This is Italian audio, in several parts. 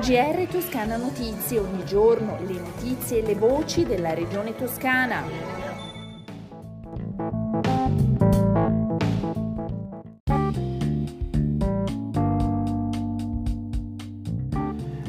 GR Toscana Notizie, ogni giorno le notizie e le voci della regione toscana.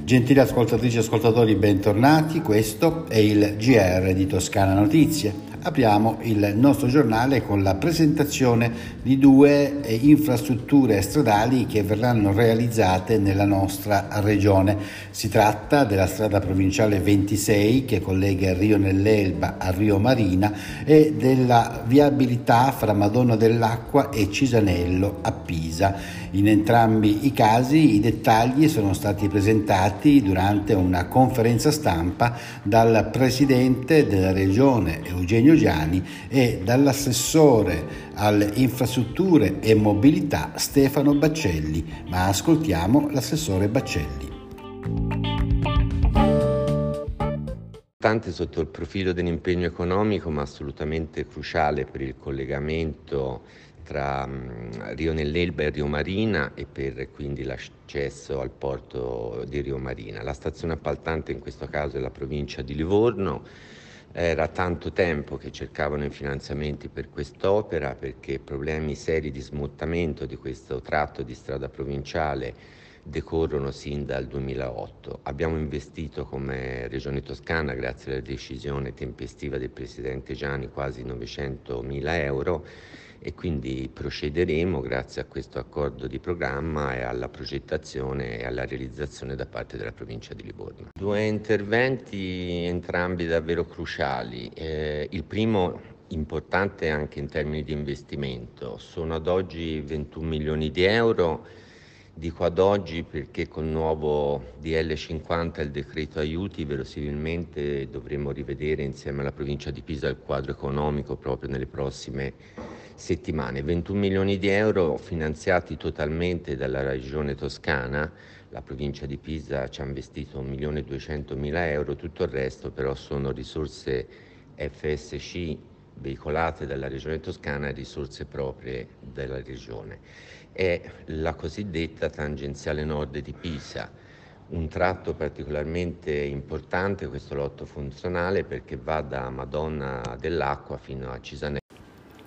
Gentili ascoltatrici e ascoltatori, bentornati. Questo è il GR di Toscana Notizie apriamo il nostro giornale con la presentazione di due eh, infrastrutture stradali che verranno realizzate nella nostra regione. Si tratta della strada provinciale 26 che collega il Rio nell'Elba al Rio Marina e della viabilità fra Madonna dell'Acqua e Cisanello a Pisa. In entrambi i casi i dettagli sono stati presentati durante una conferenza stampa dal presidente della regione Eugenio Giani e dall'assessore alle infrastrutture e mobilità Stefano Baccelli. Ma ascoltiamo l'assessore Baccelli. Importante sotto il profilo dell'impegno economico, ma assolutamente cruciale per il collegamento tra Rio nell'Elba e Rio Marina e per quindi l'accesso al porto di Rio Marina. La stazione appaltante in questo caso è la provincia di Livorno era tanto tempo che cercavano i finanziamenti per quest'opera perché problemi seri di smottamento di questo tratto di strada provinciale decorrono sin dal 2008. Abbiamo investito come Regione Toscana, grazie alla decisione tempestiva del Presidente Gianni, quasi 900 mila euro e quindi procederemo grazie a questo accordo di programma e alla progettazione e alla realizzazione da parte della provincia di Livorno. Due interventi entrambi davvero cruciali. Eh, il primo importante anche in termini di investimento, sono ad oggi 21 milioni di euro. Dico ad oggi perché con il nuovo DL50 il decreto aiuti verosimilmente dovremo rivedere insieme alla provincia di Pisa il quadro economico proprio nelle prossime settimane. 21 milioni di euro finanziati totalmente dalla regione toscana, la provincia di Pisa ci ha investito 1 milione e 200 mila euro, tutto il resto però sono risorse FSC veicolate dalla regione toscana risorse proprie della regione. È la cosiddetta tangenziale nord di Pisa, un tratto particolarmente importante questo lotto funzionale perché va da Madonna dell'Acqua fino a Cisanello.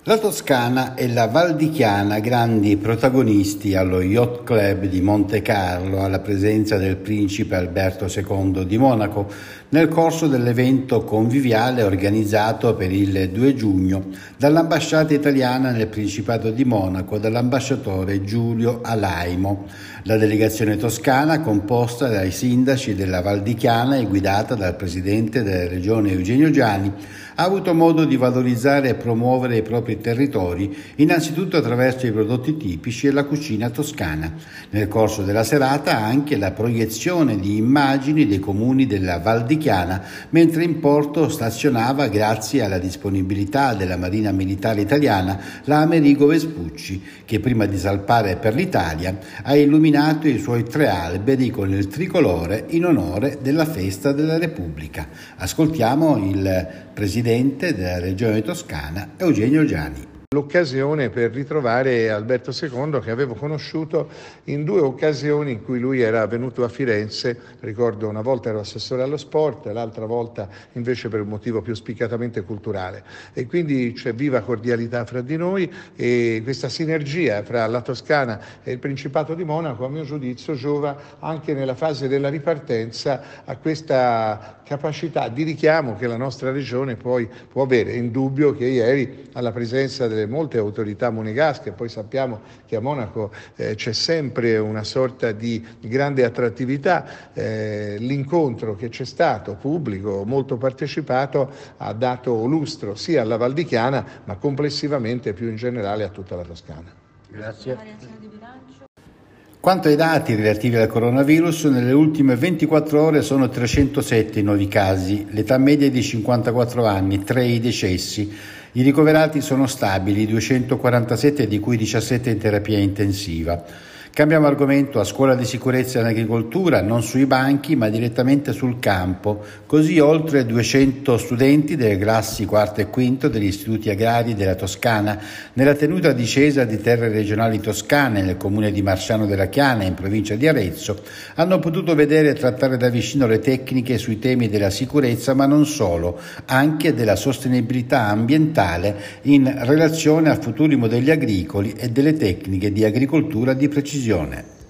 La Toscana e la Val di Chiana grandi protagonisti allo Yacht Club di Monte Carlo alla presenza del principe Alberto II di Monaco nel corso dell'evento conviviale organizzato per il 2 giugno dall'ambasciata italiana nel Principato di Monaco dall'ambasciatore Giulio Alaimo. La delegazione toscana, composta dai sindaci della Val di Chiana e guidata dal presidente della regione Eugenio Giani, ha avuto modo di valorizzare e promuovere i propri territori, innanzitutto attraverso i prodotti tipici e la cucina toscana. Nel corso della serata anche la proiezione di immagini dei comuni della Val di Chiana, mentre in porto stazionava, grazie alla disponibilità della Marina Militare Italiana, la Amerigo Vespucci, che prima di salpare per l'Italia ha illuminato i suoi tre alberi con il tricolore in onore della festa della Repubblica. Ascoltiamo il presidente della Regione Toscana, Eugenio Giani l'occasione per ritrovare Alberto II che avevo conosciuto in due occasioni in cui lui era venuto a Firenze, ricordo una volta ero assessore allo sport, l'altra volta invece per un motivo più spiccatamente culturale e quindi c'è viva cordialità fra di noi e questa sinergia fra la Toscana e il Principato di Monaco a mio giudizio giova anche nella fase della ripartenza a questa capacità di richiamo che la nostra regione poi può avere. Indubbio che ieri alla presenza delle molte autorità monegasche, poi sappiamo che a Monaco eh, c'è sempre una sorta di grande attrattività, eh, l'incontro che c'è stato pubblico, molto partecipato, ha dato lustro sia alla Val di Chiana ma complessivamente più in generale a tutta la Toscana. Grazie. Quanto ai dati relativi al coronavirus, nelle ultime 24 ore sono 307 i nuovi casi, l'età media è di 54 anni, 3 i decessi. I ricoverati sono stabili, 247 di cui 17 in terapia intensiva. Cambiamo argomento a scuola di sicurezza in agricoltura, non sui banchi ma direttamente sul campo. Così oltre 200 studenti delle classi quarto e quinto degli istituti agrari della Toscana, nella tenuta di Cesa di Terre Regionali Toscane, nel comune di Marsciano della Chiana, in provincia di Arezzo, hanno potuto vedere e trattare da vicino le tecniche sui temi della sicurezza, ma non solo, anche della sostenibilità ambientale in relazione a futuri modelli agricoli e delle tecniche di agricoltura di precisione decisione.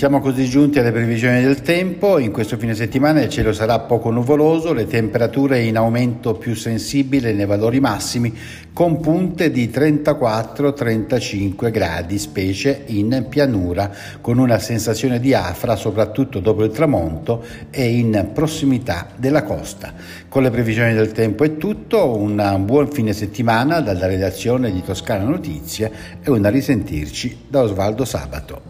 Siamo così giunti alle previsioni del tempo, in questo fine settimana il cielo sarà poco nuvoloso, le temperature in aumento più sensibile nei valori massimi con punte di 34-35 gradi, specie in pianura, con una sensazione di afra soprattutto dopo il tramonto e in prossimità della costa. Con le previsioni del tempo è tutto, un buon fine settimana dalla redazione di Toscana Notizie e una risentirci da Osvaldo Sabato.